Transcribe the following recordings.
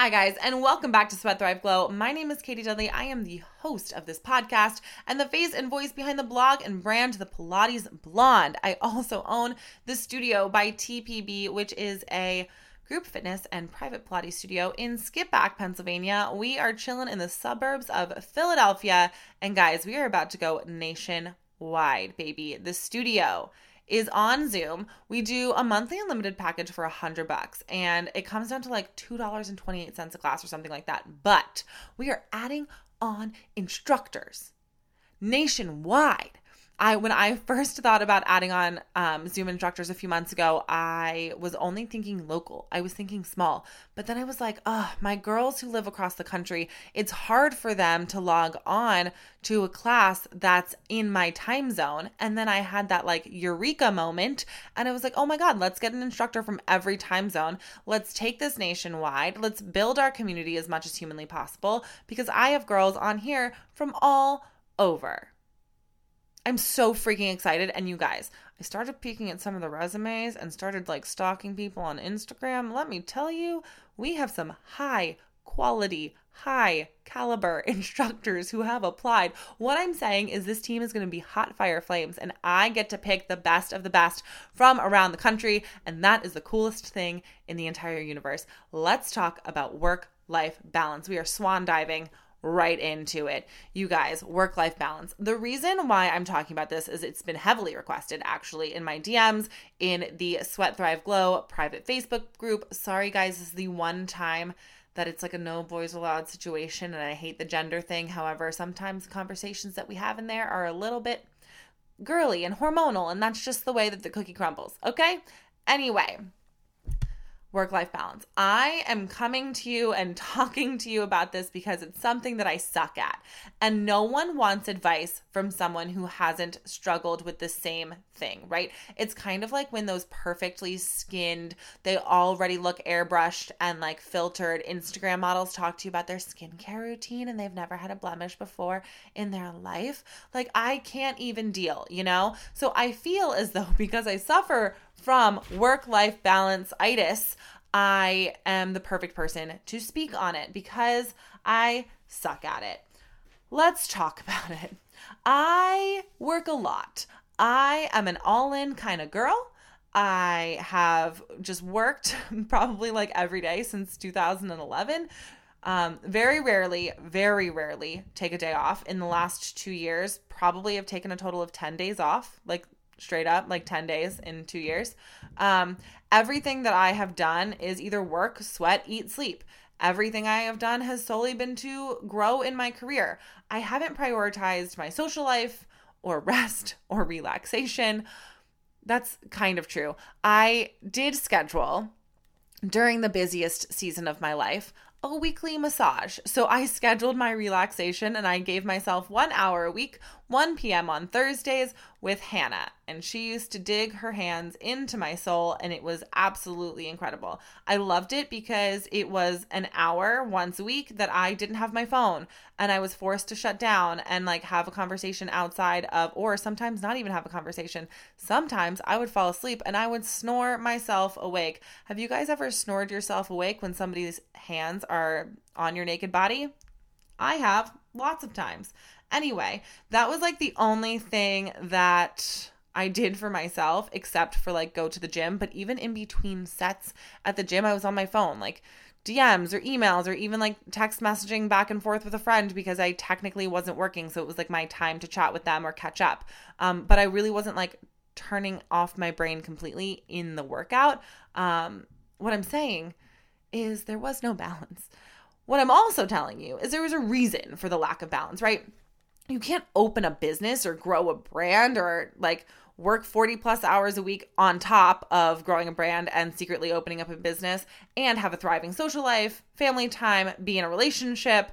Hi, guys, and welcome back to Sweat Thrive Glow. My name is Katie Dudley. I am the host of this podcast and the face and voice behind the blog and brand The Pilates Blonde. I also own The Studio by TPB, which is a group fitness and private Pilates studio in Skippack, Pennsylvania. We are chilling in the suburbs of Philadelphia. And, guys, we are about to go nationwide, baby. The studio is on Zoom. We do a monthly unlimited package for a hundred bucks, and it comes down to like two dollars and twenty eight cents a class or something like that. But we are adding on instructors nationwide. I when I first thought about adding on um, Zoom instructors a few months ago, I was only thinking local. I was thinking small, but then I was like, oh, my girls who live across the country, it's hard for them to log on to a class that's in my time zone. And then I had that like eureka moment, and I was like, oh my god, let's get an instructor from every time zone. Let's take this nationwide. Let's build our community as much as humanly possible because I have girls on here from all over. I'm so freaking excited. And you guys, I started peeking at some of the resumes and started like stalking people on Instagram. Let me tell you, we have some high quality, high caliber instructors who have applied. What I'm saying is this team is going to be hot fire flames and I get to pick the best of the best from around the country. And that is the coolest thing in the entire universe. Let's talk about work life balance. We are swan diving right into it. You guys, work life balance. The reason why I'm talking about this is it's been heavily requested actually in my DMs in the Sweat Thrive Glow private Facebook group. Sorry, guys, this is the one time that it's like a no boys allowed situation and I hate the gender thing. However, sometimes conversations that we have in there are a little bit girly and hormonal, and that's just the way that the cookie crumbles. Okay? Anyway, work life balance. I am coming to you and talking to you about this because it's something that I suck at. And no one wants advice from someone who hasn't struggled with the same thing, right? It's kind of like when those perfectly skinned, they already look airbrushed and like filtered Instagram models talk to you about their skincare routine and they've never had a blemish before in their life. Like, I can't even deal, you know? So I feel as though because I suffer from work life balance itis, I am the perfect person to speak on it because I suck at it. Let's talk about it. I work a lot. I am an all in kind of girl. I have just worked probably like every day since 2011. Um, very rarely, very rarely take a day off. In the last two years, probably have taken a total of 10 days off, like straight up, like 10 days in two years. Um, everything that I have done is either work, sweat, eat, sleep. Everything I have done has solely been to grow in my career. I haven't prioritized my social life or rest or relaxation. That's kind of true. I did schedule during the busiest season of my life a weekly massage. So I scheduled my relaxation and I gave myself one hour a week, 1 p.m. on Thursdays with Hannah. And she used to dig her hands into my soul, and it was absolutely incredible. I loved it because it was an hour once a week that I didn't have my phone and I was forced to shut down and like have a conversation outside of, or sometimes not even have a conversation. Sometimes I would fall asleep and I would snore myself awake. Have you guys ever snored yourself awake when somebody's hands are on your naked body? I have lots of times. Anyway, that was like the only thing that I did for myself, except for like go to the gym. But even in between sets at the gym, I was on my phone, like DMs or emails or even like text messaging back and forth with a friend because I technically wasn't working. So it was like my time to chat with them or catch up. Um, but I really wasn't like turning off my brain completely in the workout. Um, what I'm saying is there was no balance. What I'm also telling you is there was a reason for the lack of balance, right? You can't open a business or grow a brand or like work 40 plus hours a week on top of growing a brand and secretly opening up a business and have a thriving social life, family time, be in a relationship.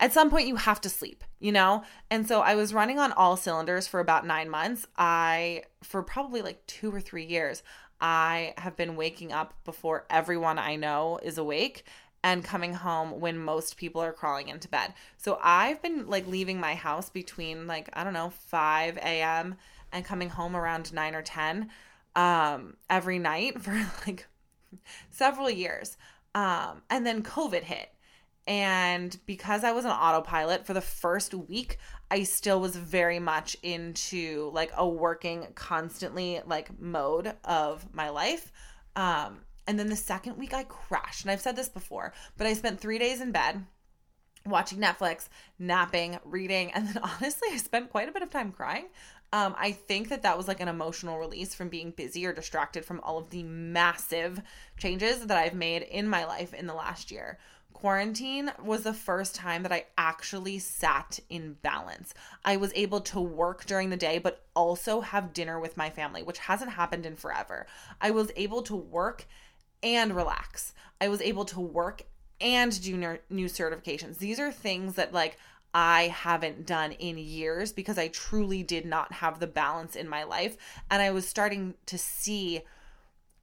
At some point, you have to sleep, you know? And so I was running on all cylinders for about nine months. I, for probably like two or three years, I have been waking up before everyone I know is awake and coming home when most people are crawling into bed. So I've been like leaving my house between like, I don't know, 5 a.m. and coming home around 9 or 10 um, every night for like several years. Um, and then COVID hit. And because I was an autopilot for the first week, I still was very much into like a working constantly like mode of my life. Um, and then the second week I crashed. And I've said this before, but I spent three days in bed watching Netflix, napping, reading, and then honestly, I spent quite a bit of time crying. Um, I think that that was like an emotional release from being busy or distracted from all of the massive changes that I've made in my life in the last year. Quarantine was the first time that I actually sat in balance. I was able to work during the day, but also have dinner with my family, which hasn't happened in forever. I was able to work and relax. I was able to work and do new certifications. These are things that, like, I haven't done in years because I truly did not have the balance in my life. And I was starting to see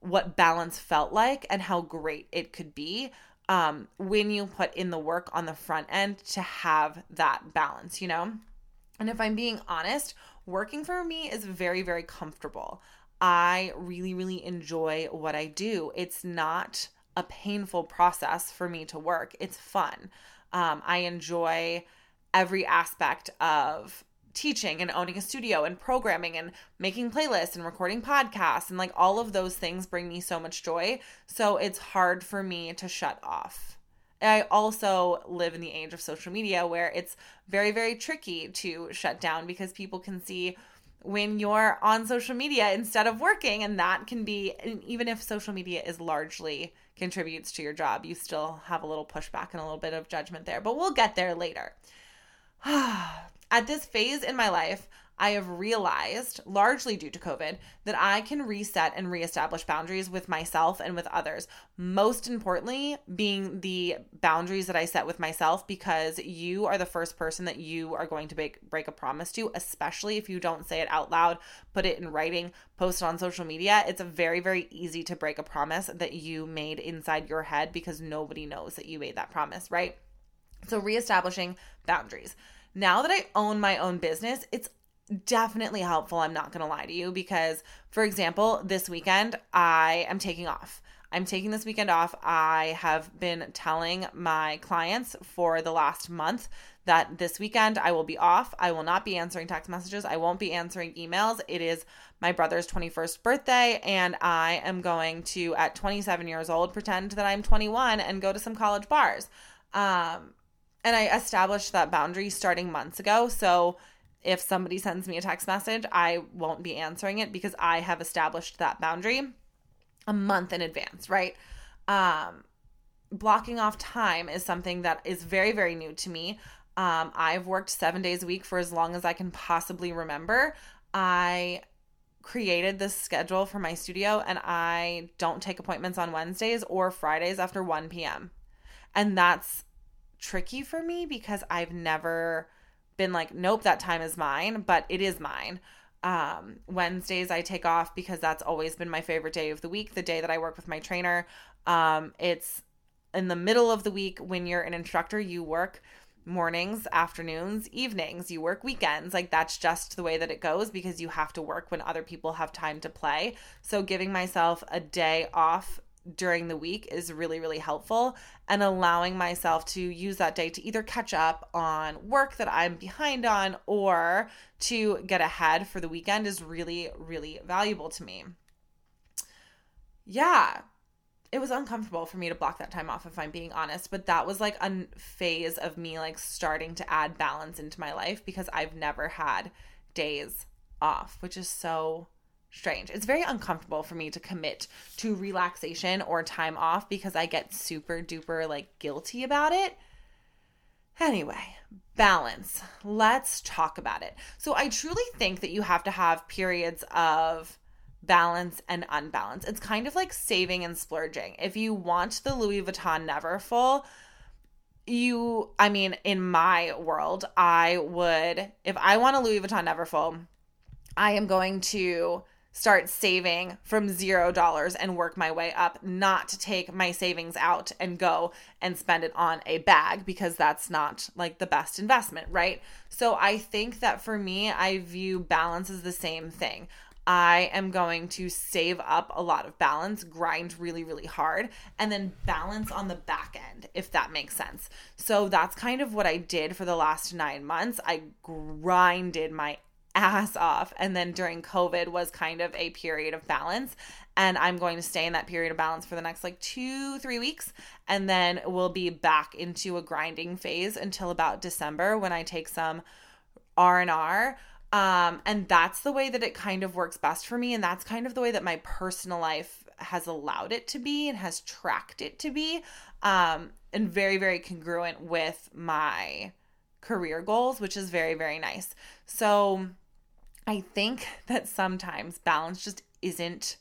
what balance felt like and how great it could be um, when you put in the work on the front end to have that balance, you know? And if I'm being honest, working for me is very, very comfortable. I really, really enjoy what I do. It's not a painful process for me to work, it's fun. Um, I enjoy every aspect of teaching and owning a studio and programming and making playlists and recording podcasts and like all of those things bring me so much joy. So it's hard for me to shut off. I also live in the age of social media where it's very, very tricky to shut down because people can see when you're on social media instead of working. And that can be, even if social media is largely contributes to your job, you still have a little pushback and a little bit of judgment there. But we'll get there later. At this phase in my life, I have realized, largely due to COVID, that I can reset and reestablish boundaries with myself and with others. Most importantly, being the boundaries that I set with myself because you are the first person that you are going to break, break a promise to, especially if you don't say it out loud, put it in writing, post it on social media. It's very, very easy to break a promise that you made inside your head because nobody knows that you made that promise, right? So, reestablishing boundaries. Now that I own my own business, it's definitely helpful. I'm not going to lie to you because, for example, this weekend I am taking off. I'm taking this weekend off. I have been telling my clients for the last month that this weekend I will be off. I will not be answering text messages. I won't be answering emails. It is my brother's 21st birthday, and I am going to, at 27 years old, pretend that I'm 21 and go to some college bars. Um, and I established that boundary starting months ago. So if somebody sends me a text message, I won't be answering it because I have established that boundary a month in advance, right? Um, blocking off time is something that is very, very new to me. Um, I've worked seven days a week for as long as I can possibly remember. I created this schedule for my studio and I don't take appointments on Wednesdays or Fridays after 1 p.m. And that's tricky for me because I've never been like, nope, that time is mine, but it is mine. Um, Wednesdays I take off because that's always been my favorite day of the week, the day that I work with my trainer. Um, it's in the middle of the week when you're an instructor, you work mornings, afternoons, evenings, you work weekends. Like that's just the way that it goes because you have to work when other people have time to play. So giving myself a day off during the week is really, really helpful. And allowing myself to use that day to either catch up on work that I'm behind on or to get ahead for the weekend is really, really valuable to me. Yeah, it was uncomfortable for me to block that time off if i'm being honest but that was like a phase of me like starting to add balance into my life because i've never had days off which is so strange. It's very uncomfortable for me to commit to relaxation or time off because I get super duper like guilty about it. Anyway, balance. Let's talk about it. So, I truly think that you have to have periods of balance and unbalance. It's kind of like saving and splurging. If you want the Louis Vuitton Neverfull, you, I mean, in my world, I would, if I want a Louis Vuitton Neverfull, I am going to start saving from zero dollars and work my way up, not to take my savings out and go and spend it on a bag because that's not like the best investment, right? So I think that for me, I view balance as the same thing. I am going to save up a lot of balance, grind really, really hard, and then balance on the back end, if that makes sense. So that's kind of what I did for the last nine months. I grinded my ass off. And then during COVID was kind of a period of balance. And I'm going to stay in that period of balance for the next like two, three weeks. And then we'll be back into a grinding phase until about December when I take some R&R um, and that's the way that it kind of works best for me. And that's kind of the way that my personal life has allowed it to be and has tracked it to be. Um, and very, very congruent with my career goals, which is very, very nice. So I think that sometimes balance just isn't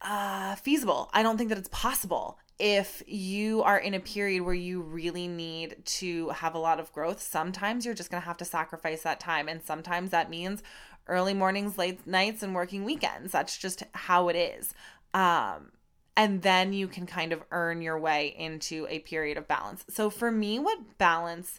uh, feasible. I don't think that it's possible if you are in a period where you really need to have a lot of growth, sometimes you're just going to have to sacrifice that time. And sometimes that means early mornings, late nights, and working weekends. That's just how it is. Um, and then you can kind of earn your way into a period of balance. So for me, what balance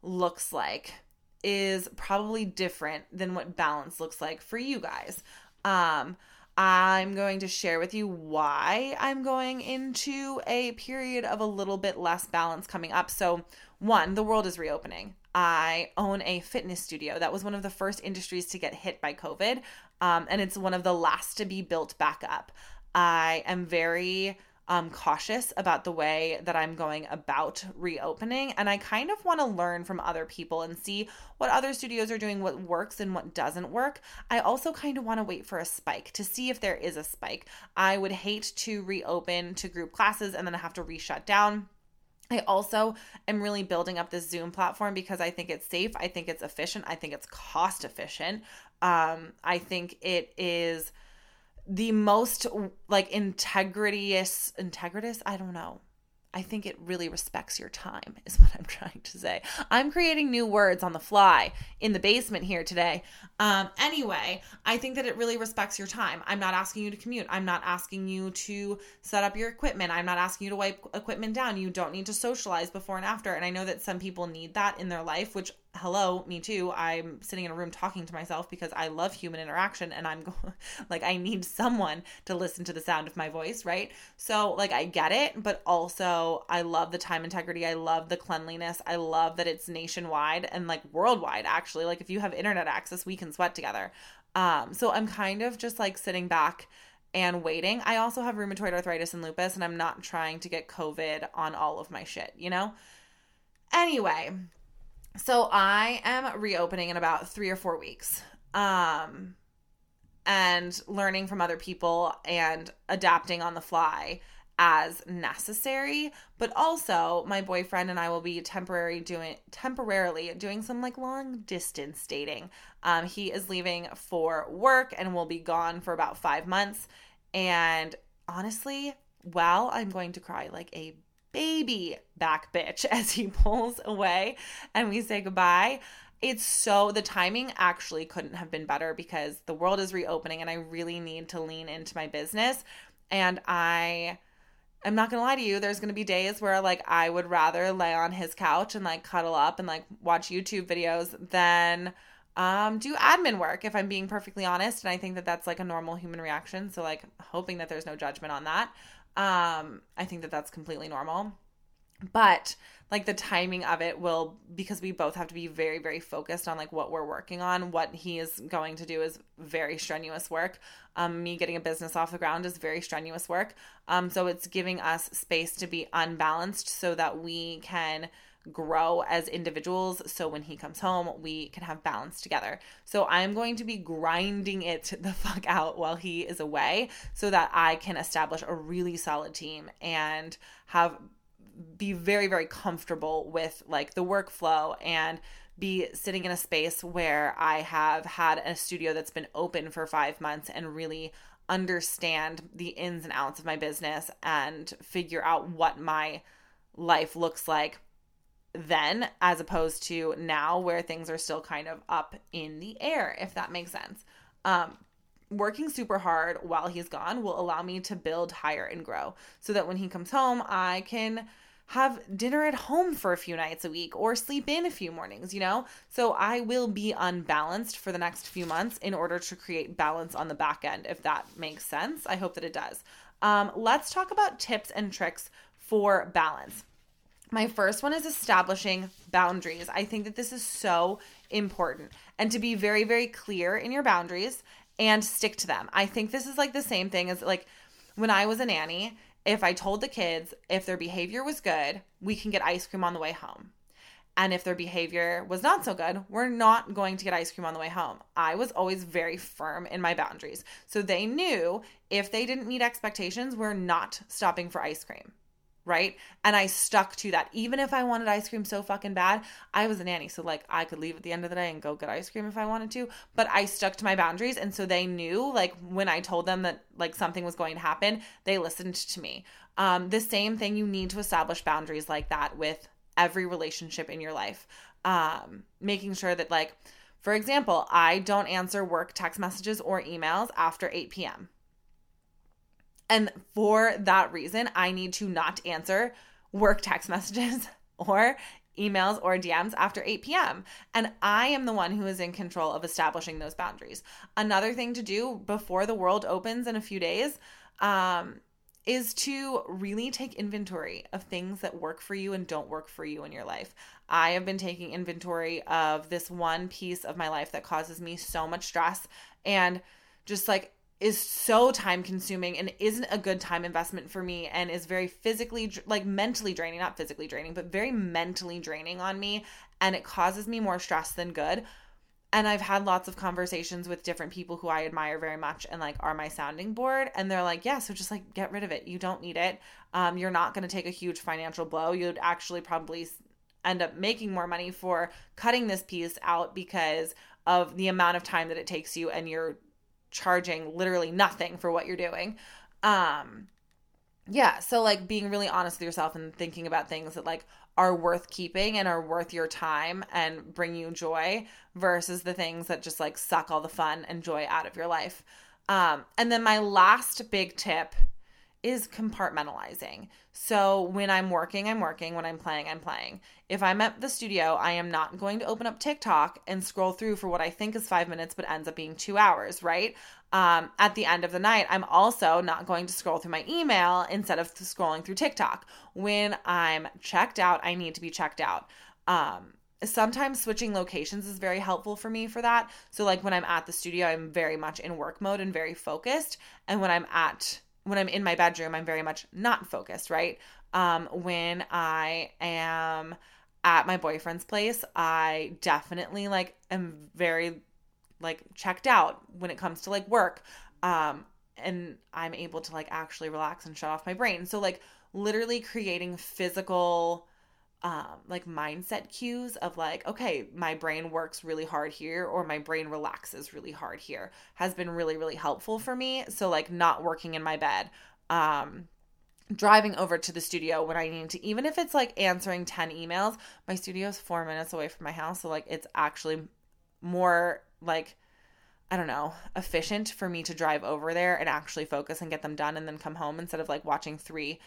looks like is probably different than what balance looks like for you guys. Um, I'm going to share with you why I'm going into a period of a little bit less balance coming up. So, one, the world is reopening. I own a fitness studio. That was one of the first industries to get hit by COVID, um, and it's one of the last to be built back up. I am very um, cautious about the way that I'm going about reopening. And I kind of want to learn from other people and see what other studios are doing, what works and what doesn't work. I also kind of want to wait for a spike to see if there is a spike. I would hate to reopen to group classes and then have to reshut down. I also am really building up this Zoom platform because I think it's safe. I think it's efficient. I think it's cost efficient. Um, I think it is the most like integritous integritous i don't know I think it really respects your time, is what I'm trying to say. I'm creating new words on the fly in the basement here today. Um, anyway, I think that it really respects your time. I'm not asking you to commute. I'm not asking you to set up your equipment. I'm not asking you to wipe equipment down. You don't need to socialize before and after. And I know that some people need that in their life, which hello me too. I'm sitting in a room talking to myself because i love human interaction and i'm like i need someone to listen to the sound of my voice right? So like i get it but also i love the time integrity. I love the cleanliness. I love that it's nationwide and like worldwide actually. Like if you have internet access we can sweat together. Um so i'm kind of just like sitting back and waiting. I also have rheumatoid arthritis and lupus, and I'm not trying to get COVID on all of my shit, you know? Anyway, so I am reopening in about three or four weeks. Um, and learning from other people and adapting on the fly as necessary but also my boyfriend and i will be temporary doing temporarily doing some like long distance dating um, he is leaving for work and will be gone for about five months and honestly while i'm going to cry like a baby back bitch as he pulls away and we say goodbye. It's so the timing actually couldn't have been better because the world is reopening and I really need to lean into my business. And I I'm not gonna lie to you, there's gonna be days where like I would rather lay on his couch and like cuddle up and like watch YouTube videos than um do admin work if I'm being perfectly honest. And I think that that's like a normal human reaction. So like hoping that there's no judgment on that. Um, I think that that's completely normal. But like the timing of it will because we both have to be very very focused on like what we're working on what he is going to do is very strenuous work um me getting a business off the ground is very strenuous work um so it's giving us space to be unbalanced so that we can grow as individuals so when he comes home we can have balance together. So i'm going to be grinding it the fuck out while he is away so that i can establish a really solid team and have be very very comfortable with like the workflow and be sitting in a space where i have had a studio that's been open for 5 months and really understand the ins and outs of my business and figure out what my life looks like then as opposed to now where things are still kind of up in the air if that makes sense um working super hard while he's gone will allow me to build higher and grow so that when he comes home i can have dinner at home for a few nights a week or sleep in a few mornings, you know? So I will be unbalanced for the next few months in order to create balance on the back end, if that makes sense. I hope that it does. Um, let's talk about tips and tricks for balance. My first one is establishing boundaries. I think that this is so important and to be very, very clear in your boundaries and stick to them. I think this is like the same thing as like when I was a nanny, if I told the kids if their behavior was good, we can get ice cream on the way home. And if their behavior was not so good, we're not going to get ice cream on the way home. I was always very firm in my boundaries. So they knew if they didn't meet expectations, we're not stopping for ice cream right? And I stuck to that. Even if I wanted ice cream so fucking bad, I was a nanny. So, like, I could leave at the end of the day and go get ice cream if I wanted to. But I stuck to my boundaries. And so they knew, like, when I told them that, like, something was going to happen, they listened to me. Um, the same thing, you need to establish boundaries like that with every relationship in your life. Um, making sure that, like, for example, I don't answer work text messages or emails after 8 p.m. And for that reason, I need to not answer work text messages or emails or DMs after 8 p.m. And I am the one who is in control of establishing those boundaries. Another thing to do before the world opens in a few days um, is to really take inventory of things that work for you and don't work for you in your life. I have been taking inventory of this one piece of my life that causes me so much stress and just like is so time consuming and isn't a good time investment for me and is very physically like mentally draining not physically draining but very mentally draining on me and it causes me more stress than good. And I've had lots of conversations with different people who I admire very much and like are my sounding board and they're like yeah so just like get rid of it. You don't need it. Um, you're not going to take a huge financial blow. You'd actually probably end up making more money for cutting this piece out because of the amount of time that it takes you and you're charging literally nothing for what you're doing. Um yeah, so like being really honest with yourself and thinking about things that like are worth keeping and are worth your time and bring you joy versus the things that just like suck all the fun and joy out of your life. Um and then my last big tip is compartmentalizing. So when I'm working, I'm working. When I'm playing, I'm playing. If I'm at the studio, I am not going to open up TikTok and scroll through for what I think is five minutes, but ends up being two hours, right? Um, at the end of the night, I'm also not going to scroll through my email instead of scrolling through TikTok. When I'm checked out, I need to be checked out. Um, sometimes switching locations is very helpful for me for that. So, like when I'm at the studio, I'm very much in work mode and very focused. And when I'm at when I'm in my bedroom, I'm very much not focused, right? Um, when I am at my boyfriend's place, I definitely like am very like checked out when it comes to like work. Um, and I'm able to like actually relax and shut off my brain. So like literally creating physical um, like mindset cues of like, okay, my brain works really hard here or my brain relaxes really hard here has been really, really helpful for me. So, like, not working in my bed, um, driving over to the studio when I need to, even if it's like answering 10 emails, my studio is four minutes away from my house. So, like, it's actually more like, I don't know, efficient for me to drive over there and actually focus and get them done and then come home instead of like watching three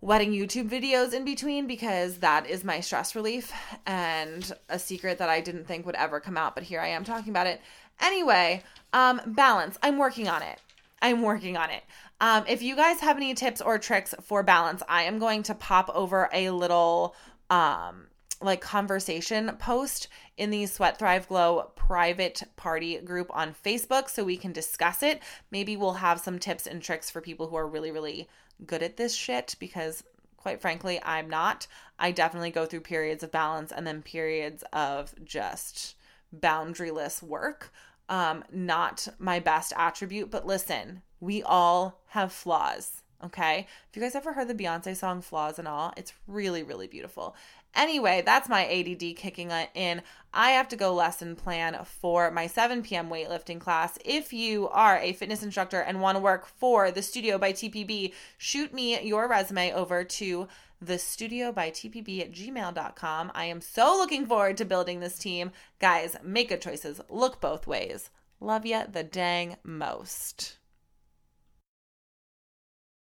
wedding YouTube videos in between because that is my stress relief and a secret that I didn't think would ever come out, but here I am talking about it. Anyway, um, balance. I'm working on it. I'm working on it. Um, if you guys have any tips or tricks for balance, I am going to pop over a little um like conversation post in the Sweat Thrive Glow private party group on Facebook so we can discuss it. Maybe we'll have some tips and tricks for people who are really, really good at this shit because quite frankly, I'm not. I definitely go through periods of balance and then periods of just boundaryless work. Um, not my best attribute, but listen, we all have flaws. Okay. If you guys ever heard the Beyonce song Flaws and All? It's really, really beautiful. Anyway, that's my ADD kicking in. I have to go lesson plan for my 7 p.m. weightlifting class. If you are a fitness instructor and want to work for the studio by TPB, shoot me your resume over to the studio by tpb at gmail.com. I am so looking forward to building this team. Guys, make good choices. Look both ways. Love ya the dang most.